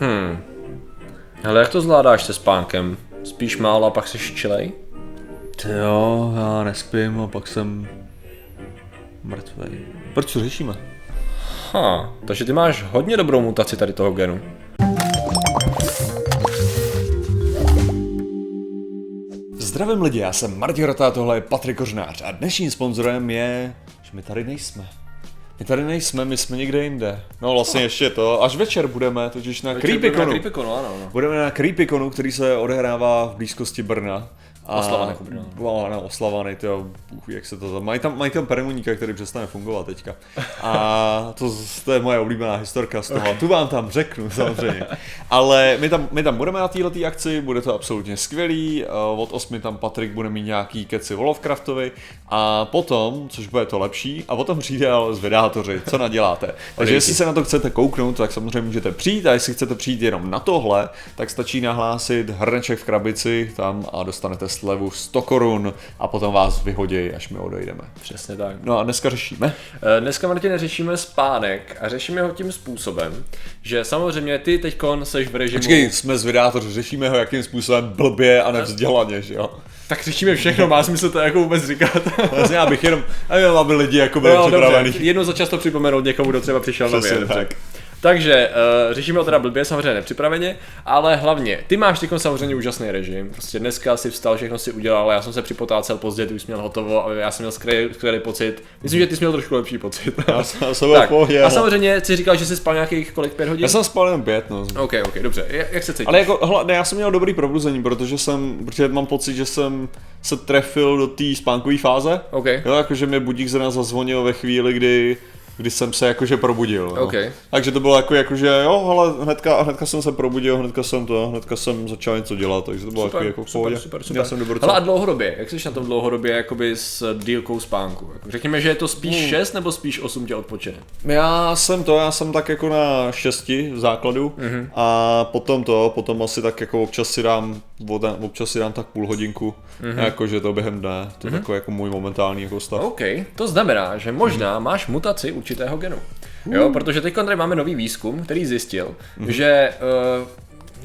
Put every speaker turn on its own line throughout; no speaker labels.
Hmm. Ale jak to zvládáš se spánkem? Spíš málo a pak se čilej?
Jo, já nespím a pak jsem mrtvej. Proč to řešíme?
Ha, takže ty máš hodně dobrou mutaci tady toho genu.
Zdravím lidi, já jsem Martin Rota, tohle je Patrik Kořnář a dnešním sponzorem je, že my tady nejsme. My tady nejsme, my jsme někde jinde. No vlastně ještě to, až večer budeme, totiž na Creepyconu.
Creepyconu, ano, ano.
Budeme na Creepyconu, který se odehrává v blízkosti Brna. A,
Oslava jako Brno.
No, no, oslavaný, to, jak se to mají tam, mají tam permuníka, který přestane fungovat teďka. A to, to je moje oblíbená historka z toho. Okay. Tu vám tam řeknu samozřejmě. Ale my tam, my tam budeme na této akci, bude to absolutně skvělý. Eh, Od 8 tam Patrik bude mít nějaký keci o Lovecraftovi. A potom, což bude to lepší, a potom přijde ale zvedátoři, co naděláte. Takže jestli se na to chcete kouknout, tak samozřejmě můžete přijít a jestli chcete přijít jenom na tohle, tak stačí nahlásit hrneček v krabici tam a dostanete slevu 100 korun a potom vás vyhodí, až my odejdeme.
Přesně tak.
No a dneska řešíme.
Eh, Dneska, Martin, řešíme spánek a řešíme ho tím způsobem, že samozřejmě ty teďkon seš v režimu...
Počkej, jsme zvědátoři, řešíme ho jakým způsobem blbě a nevzdělaně, že jo?
Tak řešíme všechno, má smysl to jako vůbec říkat.
Vlastně já bych jenom, aby lidi jako byli
No,
připravený.
dobře, jednou za často připomenout někomu, kdo třeba přišel nově.
Přesně
dobře.
Tak.
Takže uh, řešíme ho teda blbě, samozřejmě nepřipraveně, ale hlavně, ty máš teď samozřejmě úžasný režim. Prostě dneska si vstal, všechno si udělal, já jsem se připotácel pozdě, ty už jsi měl hotovo a já jsem měl skvělý, skvělý pocit. Myslím, že ty jsi měl trošku lepší pocit.
Já jsem, já jsem
tak,
pohodě,
a
ale-
samozřejmě jsi říkal, že jsi spal nějakých kolik, pět hodin?
Já jsem spal jenom pět, no.
OK, OK, dobře. Jak, se cítíš?
Ale jako, hla, ne, já jsem měl dobrý probuzení, protože jsem, protože mám pocit, že jsem se trefil do té spánkové fáze.
OK.
Jo, jakože mě budík nás zazvonil ve chvíli, kdy kdy jsem se jakože probudil. No.
OK.
Takže to bylo jako, jakože jo, ale hnedka, hnedka jsem se probudil, hnedka jsem to, hnedka jsem začal něco dělat, takže to bylo
Super,
jako, jako v pohodě.
super, super, super.
Já jsem dobrý.
Hele, a dlouhodobě, jak jsi na tom dlouhodobě jakoby s dílkou spánku? Jako Řekněme, že je to spíš
Hmm.
6 nebo spíš 8 tě odpočine?
Já jsem to, já jsem tak jako na šesti v základu
Mhm.
a potom to, potom asi tak jako občas si dám, občas si dám tak půl hodinku,
Mhm.
jakože to během dne, to je takový jako můj momentální jako stav.
OK, to znamená, že možná máš mutaci určitého genu. Jo, protože teď tady máme nový výzkum, který zjistil, že uh,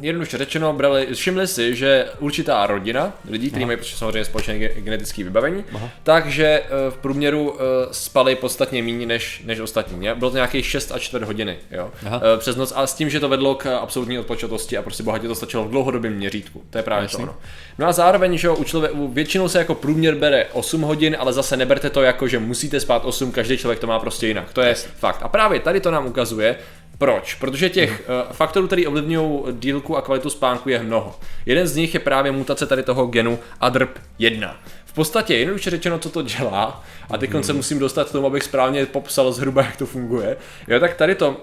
jednoduše řečeno, brali, všimli si, že určitá rodina lidí, kteří mají prostě samozřejmě společné ge- genetické vybavení, takže eh, v průměru eh, spali podstatně méně než, než ostatní. Bylo to nějakých 6 a čtvrt hodiny jo?
Aha.
Eh, přes noc, a s tím, že to vedlo k absolutní odpočatosti a prostě bohatě to stačilo v dlouhodobém měřítku. To je právě to ono. No a zároveň, že u člověka, u- většinou se jako průměr bere 8 hodin, ale zase neberte to jako, že musíte spát 8, každý člověk to má prostě jinak. To je fakt. A právě tady to nám ukazuje, proč? Protože těch uh, faktorů, který ovlivňují dílku a kvalitu spánku je mnoho. Jeden z nich je právě mutace tady toho genu ADRP1. V podstatě jednoduše řečeno, co to dělá, a teď se musím dostat k tomu, abych správně popsal zhruba, jak to funguje. Jo, tak tady to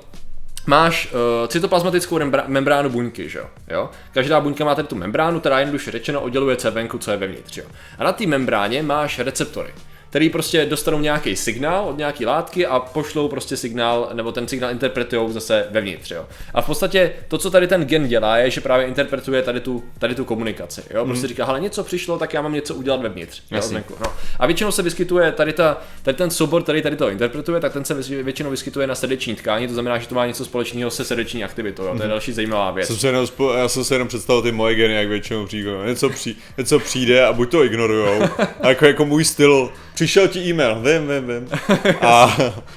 máš uh, cytoplazmatickou membra- membránu buňky, že jo? jo? Každá buňka má tady tu membránu, která jednoduše řečeno odděluje co je venku, co je vevnitř, jo? A na té membráně máš receptory který prostě dostanou nějaký signál od nějaký látky a pošlou prostě signál, nebo ten signál interpretují zase vevnitř, jo. A v podstatě to, co tady ten gen dělá, je, že právě interpretuje tady tu, tady tu komunikaci, jo. Prostě říká, hele, něco přišlo, tak já mám něco udělat vevnitř, jo,
Jasně.
zvenku, no. A většinou se vyskytuje tady, ta, tady ten soubor, který tady to interpretuje, tak ten se většinou vyskytuje na srdeční tkání, to znamená, že to má něco společného se srdeční aktivitou, jo. To je další zajímavá věc.
Jsem se jenom, já jsem se jenom představil ty moje geny, jak většinou přijde. Něco, při, něco přijde a buď to ignorujou, a jako, jako můj styl, přišel ti e-mail, vím, vím, vím. A,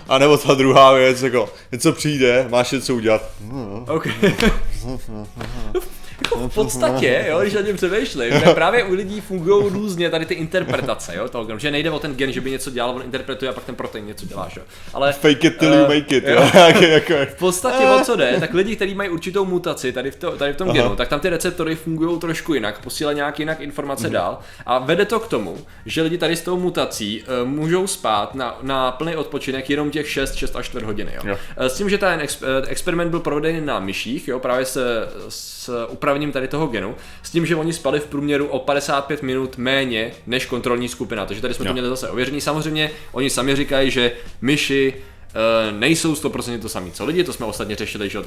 a nebo ta druhá věc, jako něco přijde, máš něco udělat. No,
OK. Jako v podstatě, jo, když na něm přemýšlím, tak právě u lidí fungují různě tady ty interpretace, jo, toho že nejde o ten gen, že by něco dělal, on interpretuje a pak ten protein něco dělá, že jo. Ale
Fake it till you
Eh,
make it, jo. jako, jako,
v podstatě o co jde, tak lidi, kteří mají určitou mutaci tady v, to, tady v tom genu, tak tam ty receptory fungují trošku jinak, posílají nějak jinak informace
Mhm.
dál a vede to k tomu, že lidi tady s tou mutací uh, můžou spát na, na plný odpočinek jenom těch 6, 6 až 4 hodiny. Jo.
Jo.
Eh, S tím, že ten ex, eh, experiment byl provedený na myších, jo, právě se, s upravením tady toho genu, s tím, že oni spali v průměru o 55 minut méně než kontrolní skupina, takže tady jsme to měli zase ověření. Samozřejmě oni sami říkají, že myši Uh, nejsou 100% to samé co lidi, to jsme ostatně řešili, že uh,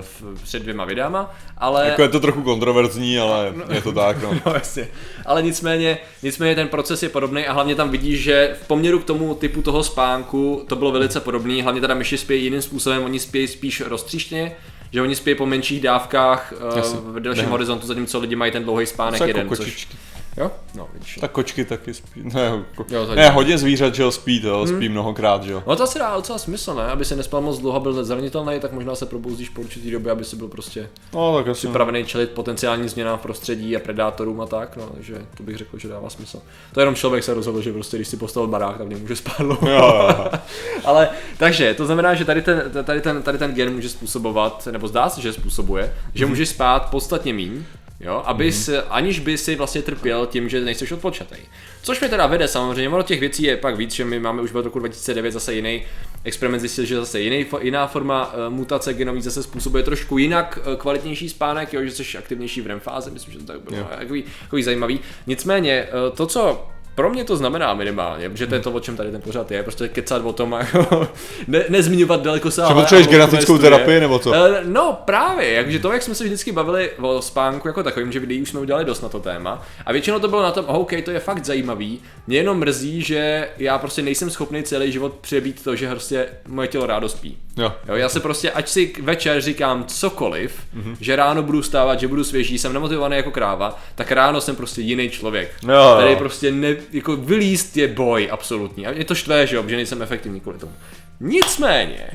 v, před dvěma videama, ale...
jako je to trochu kontroverzní, ale je to tak, no.
No jasně. Ale nicméně, nicméně ten proces je podobný a hlavně tam vidíš, že v poměru k tomu typu toho spánku to bylo velice podobný, hlavně teda myši spějí jiným způsobem, oni spějí spíš roztříštěně, že oni spí po menších dávkách uh,
Jasně.
v delším
Ne.
horizontu, zatímco lidi mají ten dlouhý spánek
jako
jeden. Což,
kočičky.
Jo? No, vidíš.
Tak kočky taky spí. Ne, ko...
Jo, tak-
ne hodně zvířat, že jo, spí, to spí mnohokrát, že jo.
No to asi dá docela smysl, ne? Aby se nespal moc dlouho, byl zranitelný, tak možná se probouzíš po určitý době, aby si byl prostě
No, tak asi.
připravený čelit potenciální změnám v prostředí a predátorům a tak, no, takže to bych řekl, že dává smysl. To jenom člověk se rozhodl, že prostě když si postavil barák, tak nemůže spát dlouho.
Jo, jo, jo.
Ale takže, to znamená, že tady ten, tady, ten, tady ten gen může způsobovat, nebo zdá se, že způsobuje, že můžeš spát podstatně míň, jo, abys, mm. aniž by si vlastně trpěl tím, že nejsi odpočatý. Což mi teda vede samozřejmě, ono těch věcí je pak víc, že my máme už od roku 2009 zase jiný experiment zjistil, že zase jiný, jiná forma uh, mutace genový zase způsobuje trošku jinak uh, kvalitnější spánek, jo, že jsi aktivnější v REM fázi, myslím, že to tak bylo,
Jo.
takový, takový zajímavý. Nicméně, to, co pro mě to znamená minimálně, protože to je to, o čem tady ten pořad je, prostě kecat o tom a jako ne, nezmiňovat daleko
Že potřebuješ genetickou terapii, nebo co?
Eh, No právě, jakže to, jak jsme se vždycky bavili o spánku jako takovým, že videí už jsme udělali dost na to téma. A většinou to bylo na tom, oh, OK, to je fakt zajímavý. Mě jenom mrzí, že já prostě nejsem schopný celý život přebít to, že prostě moje tělo rádo spí.
Jo.
Jo, já se prostě, ať si večer říkám cokoliv,
Mhm.
mm-hmm. že ráno budu stávat, že budu svěží, jsem nemotivovaný jako kráva, tak ráno jsem prostě jiný člověk.
Jo, jo.
Tady prostě ne, jako vylíst je boj absolutní. A je to štvé, že jo, že nejsem efektivní kvůli tomu. Nicméně,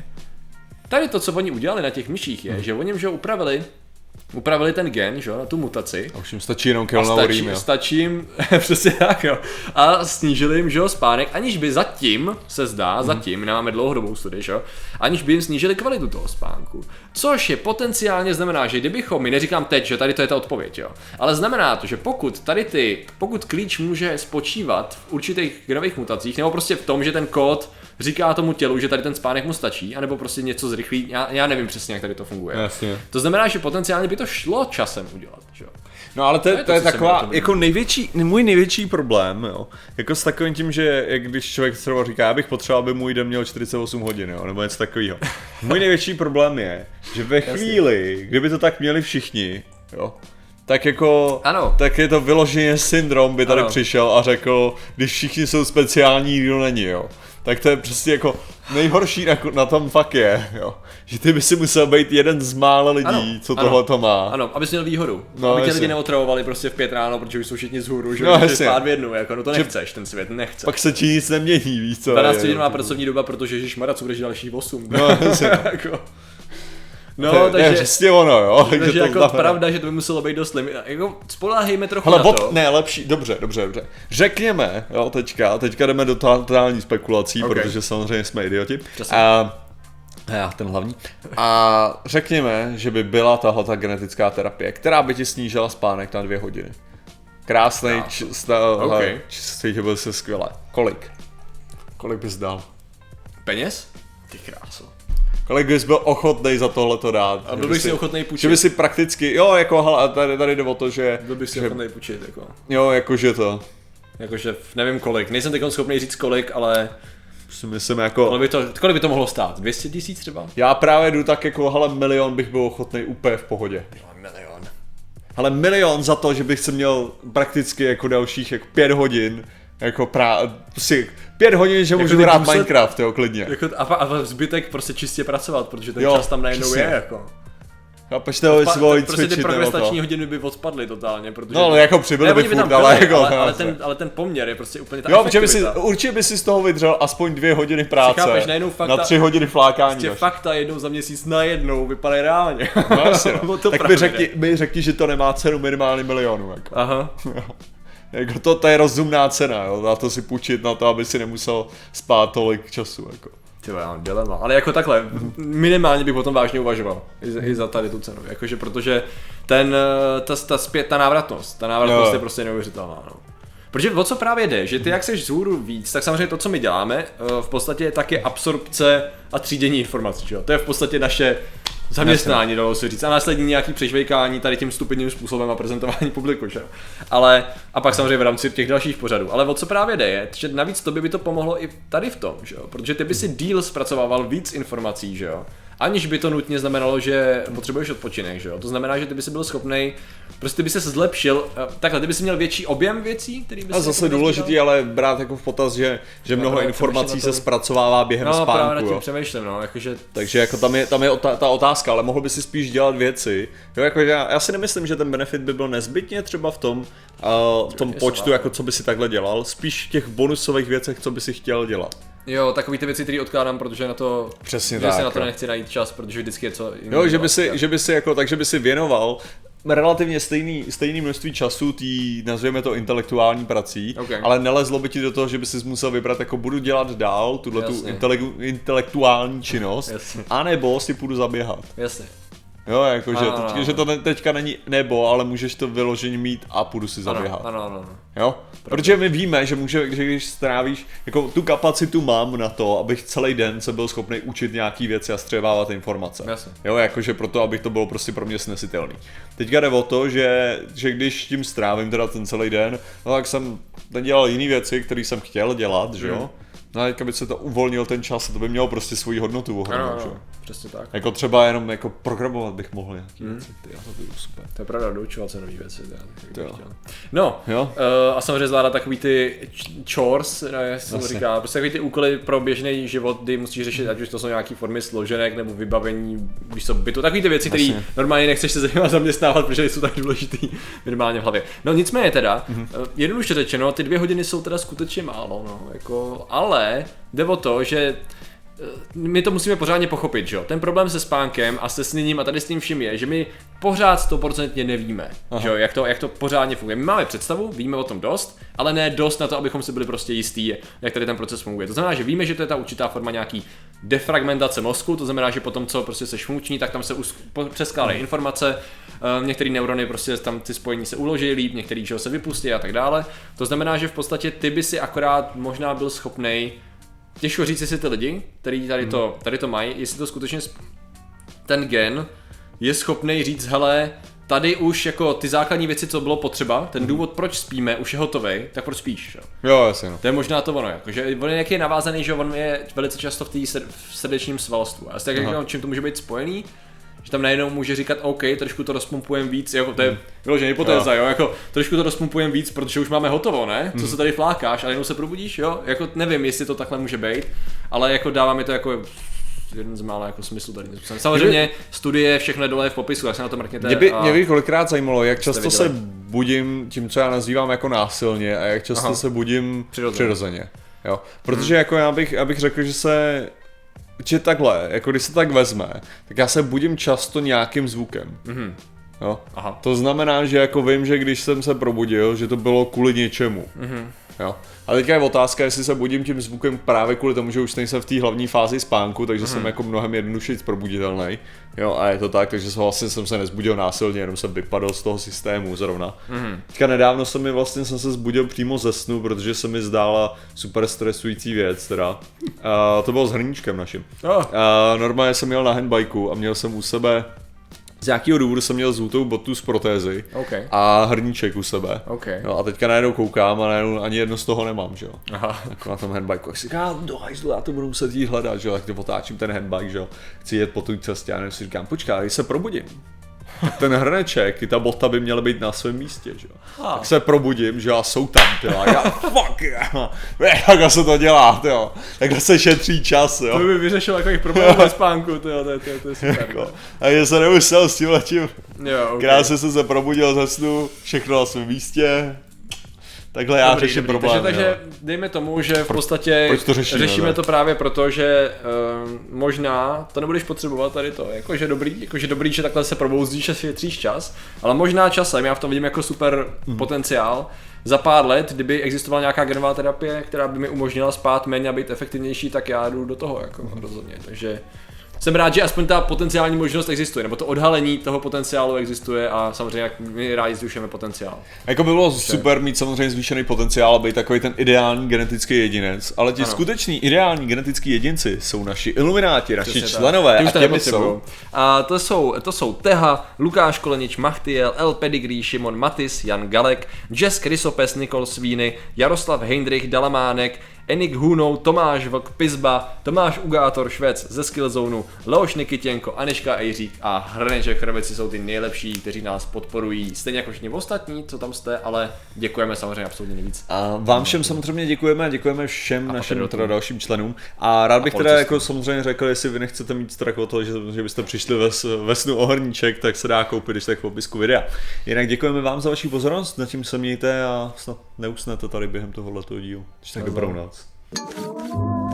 tady to, co oni udělali na těch myších, je, že oni že upravili, upravili ten gen, že jo, na tu mutaci.
A už jim stačí jenom
A
kelnaurín,
stačí,
jo.
stačí jim, přesně tak, jo. A snížili jim, že jo, spánek, aniž by zatím, se zdá,
Mhm.
zatím, nemáme dlouhodobou studii, že jo, aniž by jim snížili kvalitu toho spánku. Což je potenciálně znamená, že kdybychom, my neříkám teď, že tady to je ta odpověď, jo, ale znamená to, že pokud tady ty, pokud klíč může spočívat v určitých genových mutacích, nebo prostě v tom, že ten kód říká tomu tělu, že tady ten spánek mu stačí, anebo prostě něco zrychlí, já, já nevím přesně, jak tady to funguje.
Jasně.
To znamená, že potenciálně by to šlo časem udělat, že jo.
No ale to, je,
To je
to
to,
je taková, jako největší, můj největší problém, jo, jako s takovým tím, že jak když člověk třeba říká, já bych potřeboval, aby můj den měl 48 hodin, jo, nebo něco takového. Můj největší problém je, že ve chvíli, kdyby to tak měli všichni, jo, tak jako,
Ano.
tak je to vyloženě syndrom, by tady
Ano.
přišel a řekl, když všichni jsou speciální, nikdo není, jo. Tak to je přesně jako nejhorší na, na tom fakt je, jo. Že ty by si musel být jeden z mála lidí,
Ano,
co tohle to má.
Ano, abys měl výhodu.
No,
No, aby tě lidi neotravovali prostě v pět ráno, protože už jsou všichni z hůru, že
No,
no, můžeš
jasně.
spát v jednu, jako no to nechceš, ten svět nechce.
Pak se ti nic nemění, víš co?
12
je-
hodin má pracovní doba, protože Ježíš Mara, co budeš další 8.
No, jasně.
jako. No,
To je-
takže,
je přesně ono, jo.
takže
to
jako
znamená.
pravda, že to by muselo být dost limit. Jako spoláhejme trochu
Hele,
na
bod,
to.
ne, lepší, dobře, dobře, dobře. Řekněme, jo, teďka, teďka jdeme do totální spekulací,
Ok.
okay. protože samozřejmě jsme idioti.
Přesně.
A, já, ten hlavní. A řekněme, že by byla tahle ta genetická terapie, která by ti snížila spánek na dvě hodiny. Krásný,
Krásný.
č, sta,
Ok.
okay. cítil se skvěle. Kolik? Kolik bys dal?
Peněz? Ty kráso.
Kolik bys byl ochotný za tohle to dát?
A
Že
byl
by
bych
si
ochotný
Že
půjčit.
by si prakticky, jo, jako, hele, tady, tady jde o to, že,
Byl bych si
že
ochotný půjčit, jako.
jo, jakože to,
Jakože nevím kolik, nejsem teď schopný říct kolik, ale
si myslím jako,
kolik by to, kolik by to mohlo stát? 200 tisíc třeba?
já právě jdu tak jako, hele, milion bych byl ochotný úplně v pohodě.
Milion.
Ale milion za to, že bych se měl prakticky jako dalších jako pět hodin, jako prá, prostě pět hodin, že můžu
ty
hrát
důsled-
Minecraft, jo, klidně.
Jako, a, a zbytek prostě čistě pracovat, protože ten
Jo,
čas tam najednou
přesně.
je, jako.
Chápeš to, si mohli
prostě ty
cvičit nebo
progrestační
to.
hodiny by odpadly totálně, protože...
No, ale jako přibyly by furt, ale jako,
ale, ale, ten, ale ten poměr je prostě úplně ta
Jo, protože by si, určitě by si z toho vydřel aspoň dvě hodiny práce.
chápeš, najednou fakt
na tři hodiny flákání.
Prostě fakta jednou za měsíc najednou vypadají reálně.
No, jasně, no.
To
tak mi řekni, mi řekni, že to nemá cenu minimálně milionu. Jako.
Aha.
jako to, to je rozumná cena, jo. Na to si půjčit na to, aby si nemusel spát tolik času. Jako.
Ty já mám dilema. Ale jako takhle, minimálně bych o tom vážně uvažoval. I za, i za tady tu cenu. Jakože protože ten, eh, ta, ta, zpět, ta návratnost, ta návratnost
Jo.
je prostě neuvěřitelná. No. Protože o co právě jde, že ty jak seš vzhůru víc, tak samozřejmě to, co my děláme, eh, v podstatě je taky absorpce a třídění informací. Že? jo? To je v podstatě naše zaměstnání, dalo se říct. A následně nějaký přežvejkání tady tím stupidním způsobem a prezentování publiku. Že? jo? Ale, a pak samozřejmě v rámci těch dalších pořadů. Ale o co právě jde, je, že navíc to by to pomohlo i tady v tom, že? jo? protože ty by si díl zpracovával víc informací, že jo? Aniž by to nutně znamenalo, že potřebuješ odpočinek, že jo? To znamená, že ty by si byl schopný, prostě by se zlepšil, eh, takhle, ty by si měl větší objem věcí, který by
A zase
jako
důležitý, ale brát jako v potaz, že, že mnoho
právě
informací se zpracovává během
No, právě
spánku.
nad tím
Jo.
přemýšlím, no, jakože
Takže jako tam je, tam je ota- ta otázka, ale mohl by si spíš dělat věci. Jo, jako já, já si nemyslím, že ten benefit by byl nezbytně třeba v tom, uh, v tom počtu, jako co by si takhle dělal, spíš v těch bonusových věcech, co by si chtěl dělat.
Jo, takový ty věci, které odkládám, protože na to,
Přesně tak,
si na to
jo.
nechci najít čas, protože vždycky je co jiného
Jo, že by si, že by si jako, takže by si věnoval relativně stejný, stejný množství času tý, nazvěme to intelektuální prací,
Ok.
ale nelezlo by ti do toho, že by si musel vybrat, jako budu dělat dál tuhle tu intelektuální činnost,
Jasně.
anebo si půjdu zaběhat.
Jasně.
Jo, jakože
Ano,
teď,
ano.
že to ne, teďka není nebo, ale můžeš to vyloženě mít a půjdu si zaběhat.
Ano, ano, ano. ano.
Jo? Protože my víme, že, může, že když strávíš, jako tu kapacitu mám na to, abych celý den se byl schopný učit nějaký věci a střebávat informace.
Jasně.
Jo, jakože proto, abych to bylo prostě pro mě snesitelný. Teďka jde o to, že, že když tím strávím teda ten celý den, no tak jsem nedělal jiné věci, které jsem chtěl dělat, že jo? No a by se to uvolnil ten čas a to by mělo prostě svoji hodnotu ohromnou,
Ano,
že jo?
ano, přesně tak.
Jako třeba jenom jako programovat bych mohl nějaký věci, ty, to by bylo super.
To je pravda, doučovat se nový věci. Já, tak
To jo.
No,
Jo.
Uh, a samozřejmě zvládat takový ty chores, ne, jak se to říká, prostě takový ty úkoly pro běžný život, kdy musíš řešit, ať už to jsou nějaké formy složenek nebo vybavení, když jsou bytu, takový ty věci, které normálně nechceš se zajímat zaměstnávat, protože jsou tak důležitý minimálně v hlavě. No nicméně teda,
Mhm.
mm-hmm. jednoduše řečeno, ty dvě hodiny jsou teda skutečně málo, no, jako, ale jde o to, že my to musíme pořádně pochopit, že jo. Ten problém se spánkem a se sněním a tady s tím vším je, že my pořád stoprocentně nevíme,
Aha.
že jo, jak to, jak to pořádně funguje. My máme představu, víme o tom dost, ale ne dost na to, abychom si byli prostě jistí, jak tady ten proces funguje. To znamená, že víme, že to je ta určitá forma nějaký defragmentace mozku, to znamená, že potom, co prostě se funkční, tak tam se us- přeskládají informace, uh, některé neurony prostě tam ty spojení se uloží líp, některý že jo, se vypustí a tak dále. To znamená, že v podstatě ty by si akorát možná byl schopnej těžko říct, jestli ty lidi, kteří tady to, tady to mají, jestli to skutečně ten gen je schopný říct, hele, tady už jako ty základní věci, co bylo potřeba, ten důvod, proč spíme, už je hotový, tak proč spíš? Jo?
Jo, jasně no.
To je možná to ono, jako, že on je jak je navázaný, že on je velice často v, tý srd- v srdečním svalstvu. A tak, jak čím to může být spojený, že tam najednou může říkat, OK, trošku to rozpumpujem víc, jako to je vyloženě hypotéza, jo. jako trošku to rozpumpujem víc, protože už máme hotovo, ne? Co se tady flákáš, a jenom se probudíš, jo? Jako nevím, jestli to takhle může být, ale jako dává mi to jako jeden z mála jako smyslu tady. Samozřejmě studie, všechno je dole v popisu, jak se na to mrkněte.
Mě by,
a-
mě by kolikrát zajímalo, jak často se budím tím, co já nazývám jako násilně a jak často
Aha.
se budím
Přirozeně.
přirozeně. Jo. Protože jako já bych, já bych řekl, že se že takhle, jako když se tak vezme, tak já se budím často nějakým zvukem.
Mhm.
Jo.
Aha.
To znamená, že jako vím, že když jsem se probudil, že to bylo kvůli něčemu.
Mhm.
Jo. A teďka je otázka, jestli se budím tím zvukem právě kvůli tomu, že už nejsem v té hlavní fázi spánku, takže
Mhm.
jsem jako mnohem jednodušeji probuditelný. Jo, a je to tak, takže jsem vlastně jsem se nezbudil násilně, jenom jsem vypadl z toho systému zrovna.
Mhm.
Teďka nedávno jsem mi vlastně jsem se zbudil přímo ze snu, protože se mi zdála super stresující věc teda. A to bylo s hrníčkem naším.
Oh.
A normálně jsem jel na handbajku a měl jsem u sebe z nějakého důvodu jsem měl zvutou botu z protézy
OK.
a hrníček u sebe.
OK.
No a teďka najednou koukám a najednou ani jedno z toho nemám, že jo.
Aha.
Jako na tom handbajku. Jak si říkám, do hajzlu, já to budu muset jít hledat, že jo. Tak to otáčím ten handbike, že jo. Chci jet po té cestě a si říkám, počkej, když se probudím. Tak ten hrneček i ta bota by měla být na svém místě, že jo. Tak se probudím, že a jsou tam, ty já, fuck, yeah. jak se to dělá, ty jo. Takhle se šetří čas, jo.
To by vyřešil takových problémů ve spánku, to, jo, to, je- to, je- to je super.
Jako, a že se nemusel s tím letím.
Jo, okay.
Krásně jsem se probudil ze snu, všechno na svém místě. Takhle já
Dobrý,
řeším
dobrý.
problémy.
Takže,
jo.
takže dejme tomu, že v podstatě
proč to řešíme,
řešíme
ne?
to právě proto, že uh, možná to nebudeš potřebovat tady to, jakože dobrý, jakože dobrý, že takhle se probouzdíš a šetříš čas, ale možná časem, já v tom vidím jako super
Mhm.
potenciál, za pár let, kdyby existovala nějaká genová terapie, která by mi umožnila spát méně a být efektivnější, tak já jdu do toho, jako rozhodně, takže jsem rád, že aspoň ta potenciální možnost existuje, nebo to odhalení toho potenciálu existuje a samozřejmě jak my rádi zrušujeme potenciál.
Jako by bylo super mít samozřejmě zvýšený potenciál a být takový ten ideální genetický jedinec, ale ti
Ano.
skuteční ideální genetický jedinci jsou naši ilumináti, naši
Přesně
členové a
to
těmi jsou.
A to jsou, to jsou Teha, Lukáš Kolenič, Machtiel, El Pedigree, Šimon Matis, Jan Galek, Jess Krysopes, Nikol Svíny, Jaroslav Heindrich, Dalamánek, Enik Hunou, Tomáš Vlk Pizba, Tomáš Ugátor Švec ze Skillzone, Leoš Nikitěnko, Aniška Ejřík a Hrneček Hrvici jsou ty nejlepší, kteří nás podporují. Stejně jako všichni ostatní, co tam jste, ale děkujeme samozřejmě absolutně nejvíc.
A vám všem samozřejmě děkujeme a děkujeme všem
A
našim teda dalším členům. A rád bych teda
policistům.
jako samozřejmě řekl, jestli vy nechcete mít strach o to, že, že byste přišli ve, ve snu o hrníček, tak se dá koupit, když tak v popisku videa. Jinak děkujeme vám za vaši pozornost, na tím se mějte a snad neusnete tady během tohoto dílu. Tak dobrou noc. Thank you.